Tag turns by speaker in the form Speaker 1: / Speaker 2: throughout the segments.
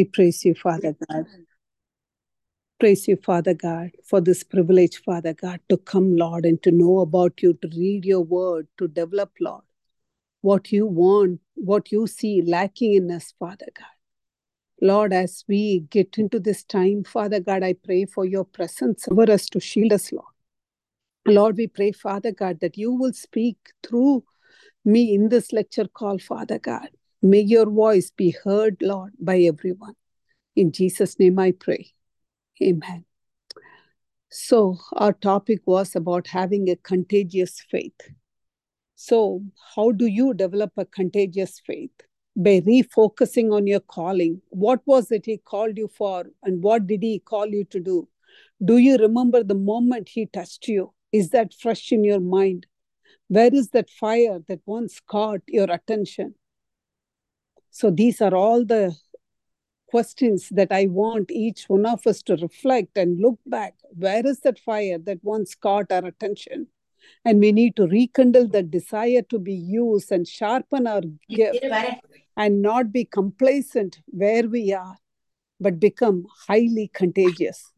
Speaker 1: We praise you, Father God. Praise you, Father God, for this privilege, Father God, to come, Lord, and to know about you, to read your word, to develop, Lord, what you want, what you see lacking in us, Father God. Lord, as we get into this time, Father God, I pray for your presence over us to shield us, Lord. Lord, we pray, Father God, that you will speak through me in this lecture call, Father God. May your voice be heard, Lord, by everyone. In Jesus' name I pray. Amen. So, our topic was about having a contagious faith. So, how do you develop a contagious faith? By refocusing on your calling. What was it He called you for, and what did He call you to do? Do you remember the moment He touched you? Is that fresh in your mind? Where is that fire that once caught your attention? So, these are all the questions that I want each one of us to reflect and look back. Where is that fire that once caught our attention? And we need to rekindle the desire to be used and sharpen our gift and not be complacent where we are, but become highly contagious.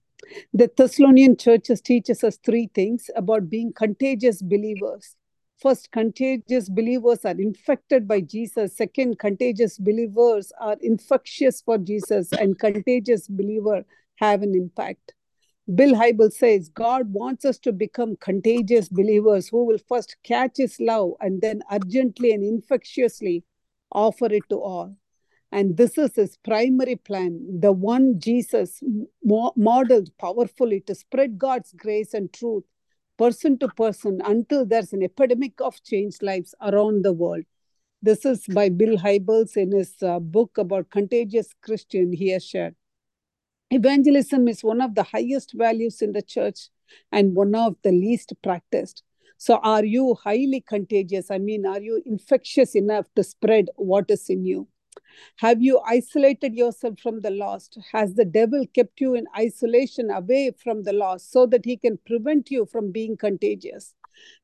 Speaker 1: The Thessalonian churches teaches us three things about being contagious believers. First, contagious believers are infected by Jesus. Second, contagious believers are infectious for Jesus, and contagious believers have an impact. Bill Hybels says God wants us to become contagious believers who will first catch His love and then urgently and infectiously offer it to all. And this is His primary plan, the one Jesus modeled powerfully to spread God's grace and truth person to person until there's an epidemic of changed lives around the world. This is by Bill Hybels in his uh, book about contagious Christian he has shared. Evangelism is one of the highest values in the church and one of the least practiced. So, are you highly contagious? I mean, are you infectious enough to spread what is in you? Have you isolated yourself from the lost? Has the devil kept you in isolation away from the lost so that he can prevent you from being contagious?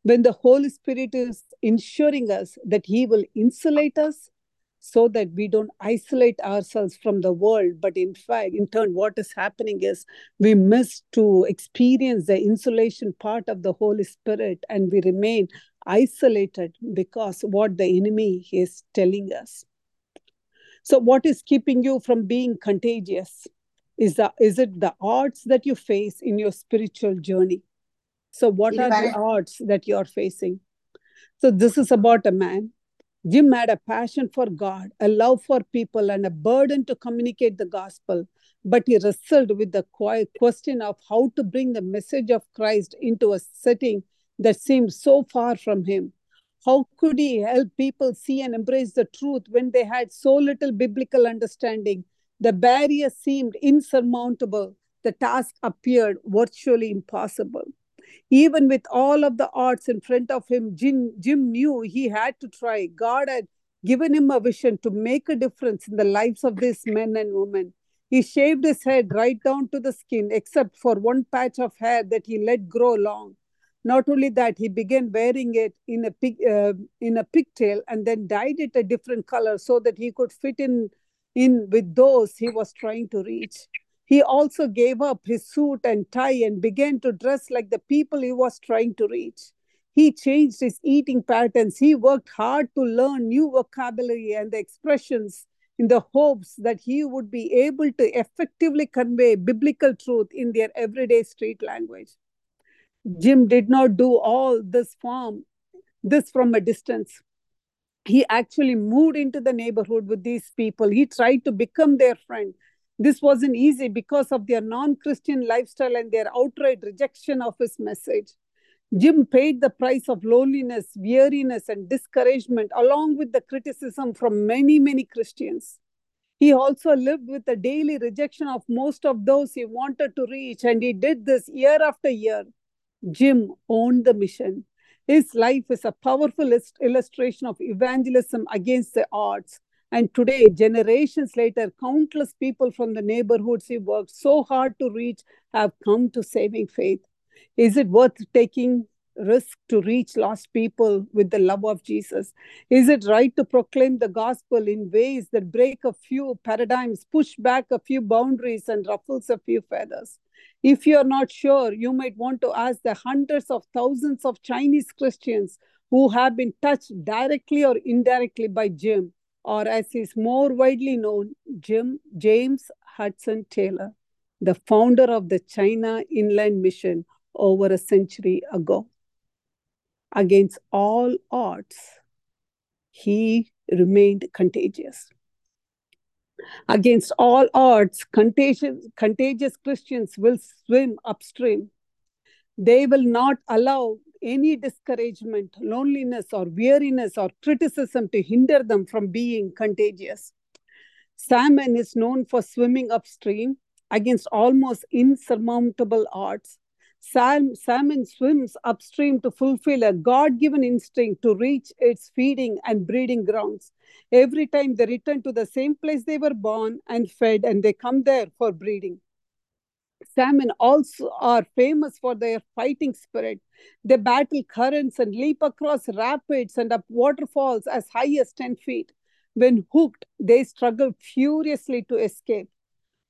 Speaker 1: When the Holy Spirit is ensuring us that he will insulate us so that we don't isolate ourselves from the world, but in fact, in turn, what is happening is we miss to experience the insulation part of the Holy Spirit and we remain isolated because what the enemy is telling us. So, what is keeping you from being contagious? Is, the, is it the odds that you face in your spiritual journey? So, what are the odds that you are facing? So, this is about a man. Jim had a passion for God, a love for people, and a burden to communicate the gospel. But he wrestled with the question of how to bring the message of Christ into a setting that seemed so far from him. How could he help people see and embrace the truth when they had so little biblical understanding? The barrier seemed insurmountable. The task appeared virtually impossible. Even with all of the odds in front of him, Jim, Jim knew he had to try. God had given him a vision to make a difference in the lives of these men and women. He shaved his head right down to the skin, except for one patch of hair that he let grow long. Not only that, he began wearing it in a pig, uh, in a pigtail and then dyed it a different color so that he could fit in in with those he was trying to reach. He also gave up his suit and tie and began to dress like the people he was trying to reach. He changed his eating patterns. He worked hard to learn new vocabulary and the expressions in the hopes that he would be able to effectively convey biblical truth in their everyday street language. Jim did not do all this from this from a distance. He actually moved into the neighborhood with these people. He tried to become their friend. This wasn't easy because of their non-Christian lifestyle and their outright rejection of his message. Jim paid the price of loneliness, weariness, and discouragement, along with the criticism from many, many Christians. He also lived with the daily rejection of most of those he wanted to reach, and he did this year after year. Jim owned the mission. His life is a powerful illustration of evangelism against the odds. And today, generations later, countless people from the neighborhoods he worked so hard to reach have come to saving faith. Is it worth taking risk to reach lost people with the love of Jesus? Is it right to proclaim the gospel in ways that break a few paradigms, push back a few boundaries, and ruffles a few feathers? If you're not sure, you might want to ask the hundreds of thousands of Chinese Christians who have been touched directly or indirectly by Jim, or as is more widely known, Jim James Hudson Taylor, the founder of the China Inland Mission over a century ago. Against all odds, he remained contagious. Against all odds, contagious, contagious Christians will swim upstream. They will not allow any discouragement, loneliness, or weariness or criticism to hinder them from being contagious. Salmon is known for swimming upstream against almost insurmountable odds. Sal- salmon swims upstream to fulfill a God given instinct to reach its feeding and breeding grounds. Every time they return to the same place they were born and fed, and they come there for breeding. Salmon also are famous for their fighting spirit. They battle currents and leap across rapids and up waterfalls as high as 10 feet. When hooked, they struggle furiously to escape.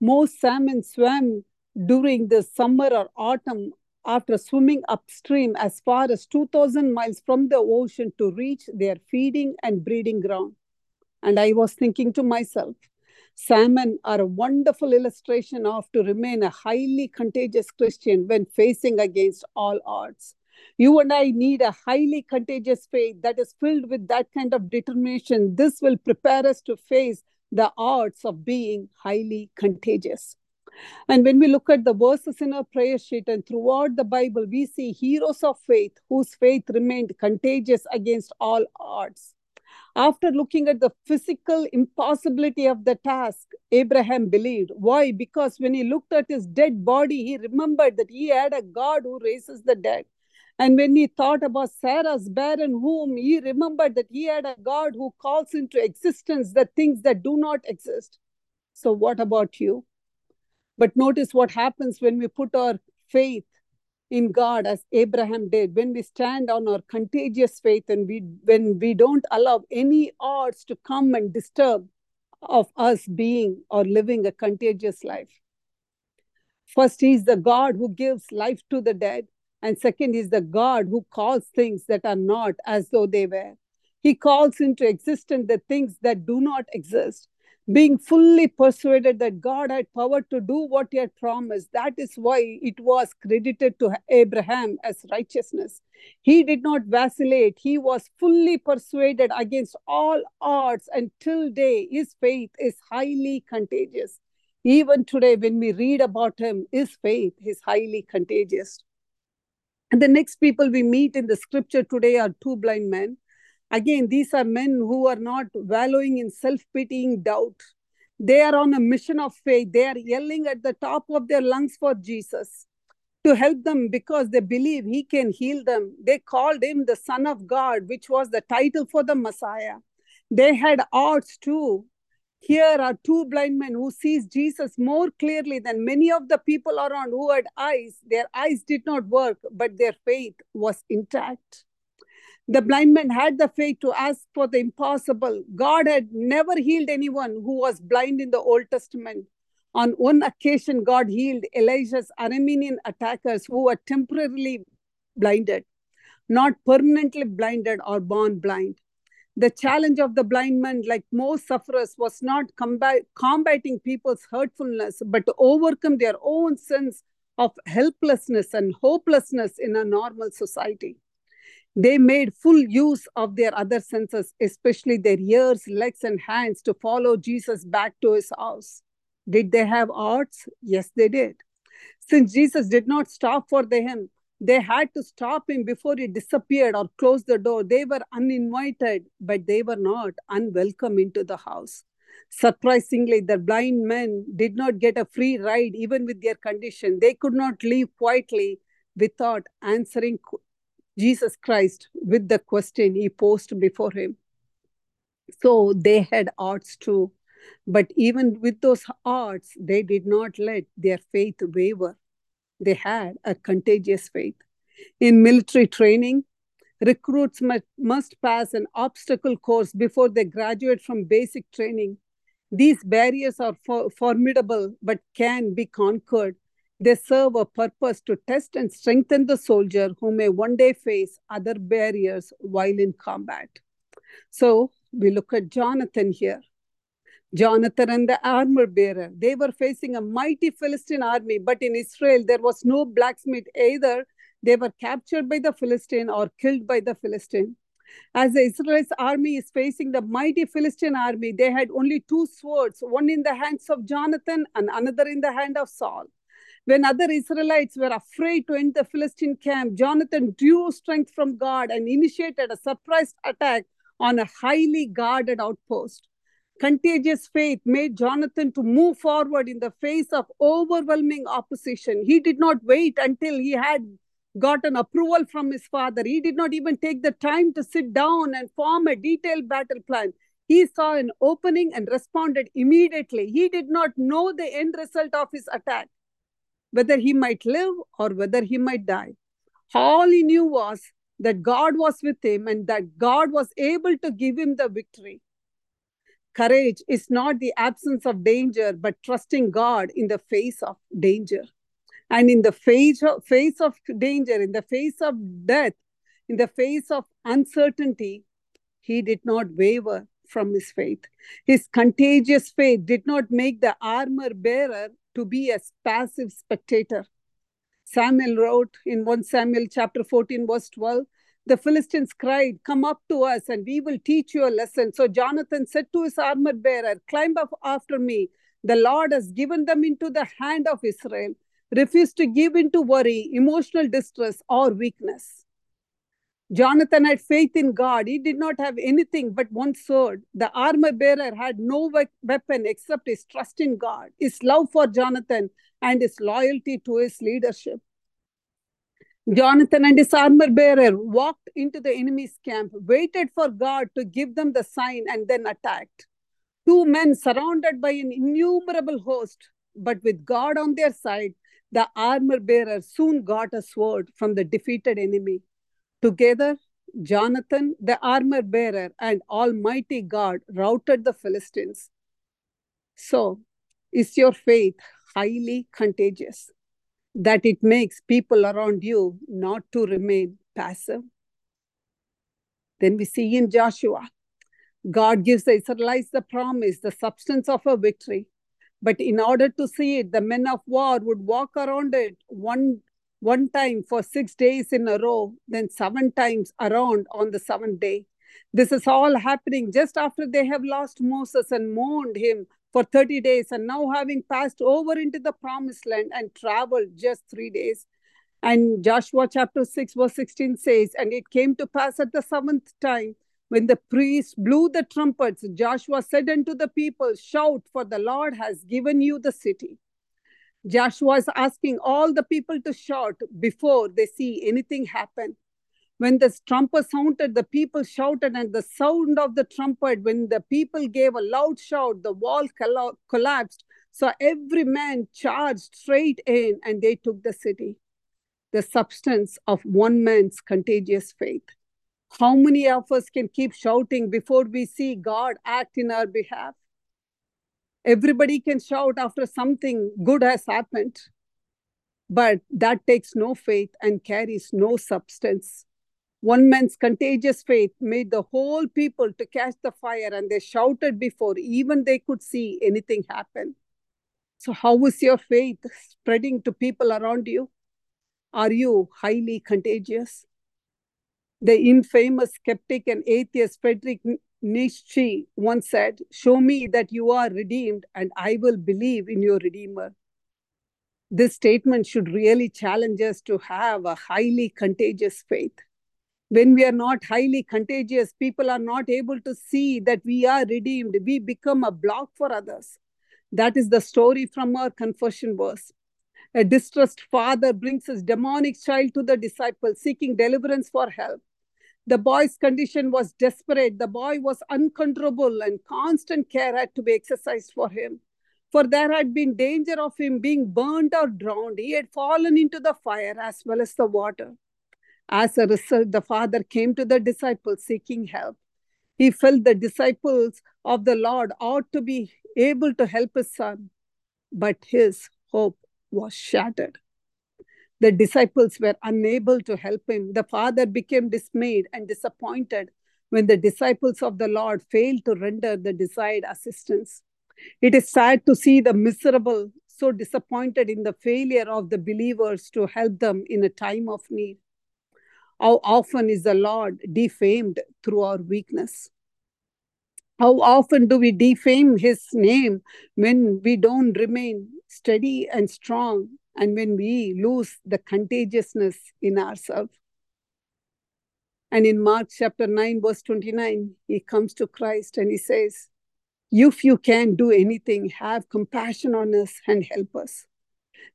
Speaker 1: Most salmon swim during the summer or autumn after swimming upstream as far as 2,000 miles from the ocean to reach their feeding and breeding ground. And I was thinking to myself, salmon are a wonderful illustration of to remain a highly contagious Christian when facing against all odds. You and I need a highly contagious faith that is filled with that kind of determination. This will prepare us to face the odds of being highly contagious. And when we look at the verses in our prayer sheet and throughout the Bible, we see heroes of faith whose faith remained contagious against all odds. After looking at the physical impossibility of the task, Abraham believed. Why? Because when he looked at his dead body, he remembered that he had a God who raises the dead. And when he thought about Sarah's barren womb, he remembered that he had a God who calls into existence the things that do not exist. So, what about you? But notice what happens when we put our faith in God as Abraham did, when we stand on our contagious faith and we when we don't allow any odds to come and disturb of us being or living a contagious life. First, He's the God who gives life to the dead. And second is the God who calls things that are not as though they were. He calls into existence the things that do not exist being fully persuaded that God had power to do what he had promised. That is why it was credited to Abraham as righteousness. He did not vacillate, he was fully persuaded against all odds, until day, his faith is highly contagious. Even today, when we read about him, his faith is highly contagious. And the next people we meet in the scripture today are two blind men Again, these are men who are not wallowing in self pitying doubt. They are on a mission of faith. They are yelling at the top of their lungs for Jesus to help them because they believe he can heal them. They called him the Son of God, which was the title for the Messiah. They had odds too. Here are two blind men who sees Jesus more clearly than many of the people around who had eyes. Their eyes did not work, but their faith was intact. The blind man had the faith to ask for the impossible. God had never healed anyone who was blind in the Old Testament. On one occasion, God healed Elijah's Aramean attackers who were temporarily blinded, not permanently blinded or born blind. The challenge of the blind man, like most sufferers, was not combat- combating people's hurtfulness, but to overcome their own sense of helplessness and hopelessness in a normal society. They made full use of their other senses, especially their ears, legs, and hands, to follow Jesus back to his house. Did they have arts? Yes, they did. Since Jesus did not stop for them, they had to stop him before he disappeared or closed the door. They were uninvited, but they were not unwelcome into the house. Surprisingly, the blind men did not get a free ride even with their condition. They could not leave quietly without answering Jesus Christ with the question he posed before him. So they had arts too. But even with those arts, they did not let their faith waver. They had a contagious faith. In military training, recruits must pass an obstacle course before they graduate from basic training. These barriers are for formidable but can be conquered. They serve a purpose to test and strengthen the soldier who may one day face other barriers while in combat. So we look at Jonathan here. Jonathan and the armor bearer, they were facing a mighty Philistine army, but in Israel there was no blacksmith either. They were captured by the Philistine or killed by the Philistine. As the Israel's army is facing the mighty Philistine army, they had only two swords, one in the hands of Jonathan and another in the hand of Saul. When other Israelites were afraid to enter the Philistine camp, Jonathan drew strength from God and initiated a surprise attack on a highly guarded outpost. Contagious faith made Jonathan to move forward in the face of overwhelming opposition. He did not wait until he had gotten approval from his father. He did not even take the time to sit down and form a detailed battle plan. He saw an opening and responded immediately. He did not know the end result of his attack, whether he might live or whether he might die. All he knew was that God was with him and that God was able to give him the victory. Courage is not the absence of danger, but trusting God in the face of danger. And in the face of, face of danger, in the face of death, in the face of uncertainty, he did not waver from his faith. His contagious faith did not make the armor bearer to be a passive spectator. Samuel wrote in 1 Samuel chapter 14, verse 12, the Philistines cried, Come up to us, and we will teach you a lesson. So Jonathan said to his armor bearer, Climb up after me. The Lord has given them into the hand of Israel. Refuse to give in to worry, emotional distress, or weakness. Jonathan had faith in God. He did not have anything but one sword. The armor bearer had no weapon except his trust in God, his love for Jonathan, and his loyalty to his leadership. Jonathan and his armor bearer walked into the enemy's camp, waited for God to give them the sign, and then attacked. Two men surrounded by an innumerable host, but with God on their side, the armor bearer soon got a sword from the defeated enemy. Together, Jonathan, the armor bearer, and Almighty God routed the Philistines. So, is your faith highly contagious? that it makes people around you not to remain passive. Then we see in Joshua, God gives the Israelites the promise, the substance of a victory. But in order to see it, the men of war would walk around it one, one time for six days in a row, then seven times around on the seventh day. This is all happening just after they have lost Moses and mourned him for 30 days and now having passed over into the promised land and traveled just three days. And Joshua chapter 6, verse 16 says, And it came to pass at the seventh time when the priest blew the trumpets, Joshua said unto the people, Shout, for the Lord has given you the city. Joshua is asking all the people to shout before they see anything happen. When the trumpet sounded, the people shouted, and the sound of the trumpet, when the people gave a loud shout, the wall collapsed. So every man charged straight in, and they took the city. The substance of one man's contagious faith. How many of us can keep shouting before we see God act in our behalf? Everybody can shout after something good has happened, but that takes no faith and carries no substance. One man's contagious faith made the whole people to catch the fire, and they shouted before even they could see anything happen. So, how is your faith spreading to people around you? Are you highly contagious? The infamous skeptic and atheist Friedrich Nietzsche once said, Show me that you are redeemed, and I will believe in your Redeemer. This statement should really challenge us to have a highly contagious faith when we are not highly contagious, people are not able to see that we are redeemed. We become a block for others. That is the story from our confession verse. A distressed father brings his demonic child to the disciple, seeking deliverance for help. The boy's condition was desperate. The boy was uncontrollable, and constant care had to be exercised for him. For there had been danger of him being burned or drowned. He had fallen into the fire as well as the water. As a result, the Father came to the disciples seeking help. He felt the disciples of the Lord ought to be able to help his son, but his hope was shattered. The disciples were unable to help him. The Father became dismayed and disappointed when the disciples of the Lord failed to render the desired assistance. It is sad to see the miserable so disappointed in the failure of the believers to help them in a time of need. How often is the Lord defamed through our weakness? How often do we defame his name when we don't remain steady and strong and when we lose the contagiousness in ourselves? And in Mark chapter 9, verse 29, he comes to Christ and he says, If you can do anything, have compassion on us and help us.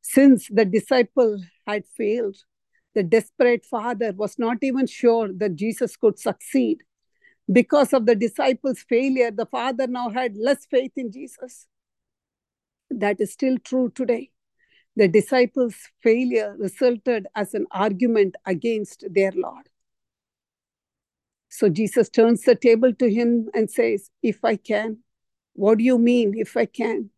Speaker 1: Since the disciple had failed, the desperate father was not even sure that Jesus could succeed. Because of the disciples' failure, the father now had less faith in Jesus. That is still true today. The disciples' failure resulted as an argument against their Lord. So Jesus turns the table to him and says, If I can, what do you mean, if I can?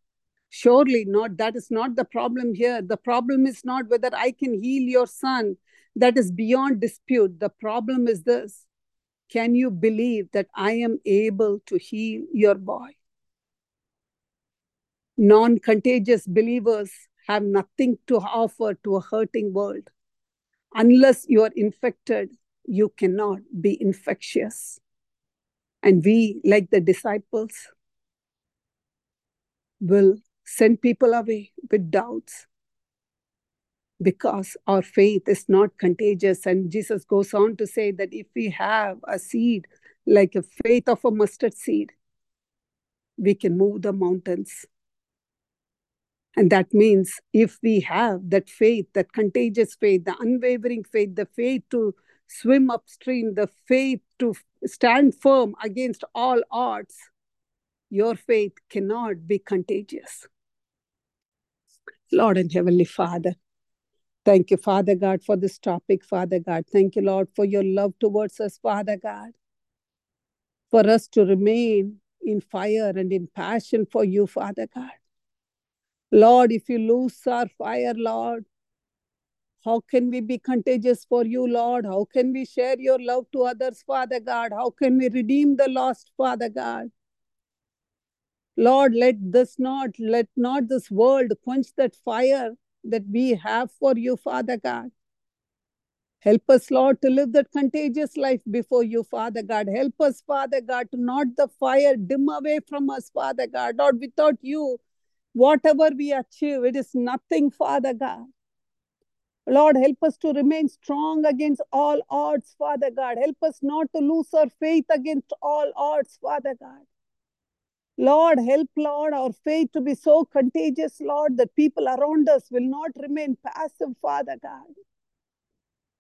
Speaker 1: Surely not. That is not the problem here. The problem is not whether I can heal your son. That is beyond dispute. The problem is this Can you believe that I am able to heal your boy? Non contagious believers have nothing to offer to a hurting world. Unless you are infected, you cannot be infectious. And we, like the disciples, will send people away with doubts because our faith is not contagious. And Jesus goes on to say that if we have a seed like a faith of a mustard seed, we can move the mountains. And that means if we have that faith, that contagious faith, the unwavering faith, the faith to swim upstream, the faith to stand firm against all odds, your faith cannot be contagious. Lord and Heavenly Father, thank you, Father God, for this topic, Father God. Thank you, Lord, for your love towards us, Father God. For us to remain in fire and in passion for you, Father God. Lord, if you lose our fire, Lord, how can we be contagious for you, Lord? How can we share your love to others, Father God? How can we redeem the lost, Father God? Lord, let this not, let not this world quench that fire that we have for you, Father God. Help us, Lord, to live that contagious life before you, Father God. Help us, Father God, to not the fire dim away from us, Father God. Lord, without you, whatever we achieve, it is nothing, Father God. Lord, help us to remain strong against all odds, Father God. Help us not to lose our faith against all odds, Father God. Lord, help, Lord, our faith to be so contagious, Lord, that people around us will not remain passive, Father God.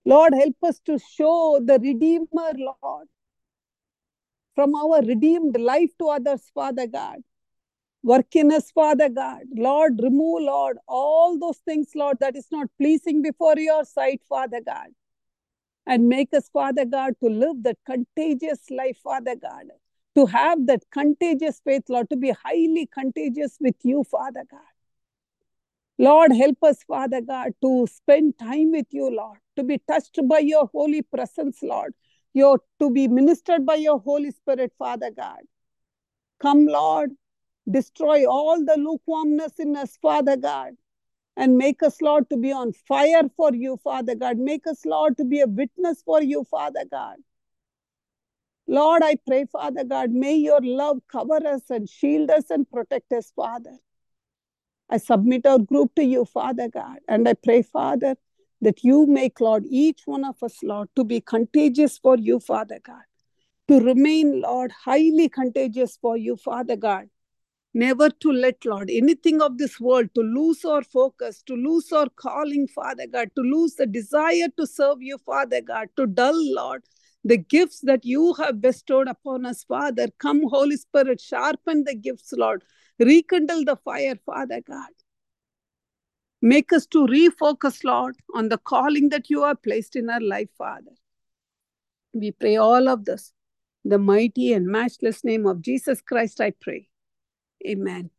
Speaker 1: Lord, help us to show the Redeemer, Lord, from our redeemed life to others, Father God. Work in us, Father God. Lord, remove, Lord, all those things, Lord, that is not pleasing before your sight, Father God. And make us, Father God, to live that contagious life, Father God. To have that contagious faith, Lord, to be highly contagious with you, Father God. Lord, help us, Father God, to spend time with you, Lord, to be touched by your holy presence, Lord, your, to be ministered by your Holy Spirit, Father God. Come, Lord, destroy all the lukewarmness in us, Father God, and make us, Lord, to be on fire for you, Father God. Make us, Lord, to be a witness for you, Father God. Lord, I pray, Father God, may your love cover us and shield us and protect us, Father. I submit our group to you, Father God, and I pray, Father, that you make, Lord, each one of us, Lord, to be contagious for you, Father God, to remain, Lord, highly contagious for you, Father God, never to let, Lord, anything of this world to lose our focus, to lose our calling, Father God, to lose the desire to serve you, Father God, to dull, Lord, the gifts that you have bestowed upon us, Father. Come, Holy Spirit, sharpen the gifts, Lord. Rekindle the fire, Father God. Make us to refocus, Lord, on the calling that you have placed in our life, Father. We pray all of this. The mighty and matchless name of Jesus Christ, I pray. Amen.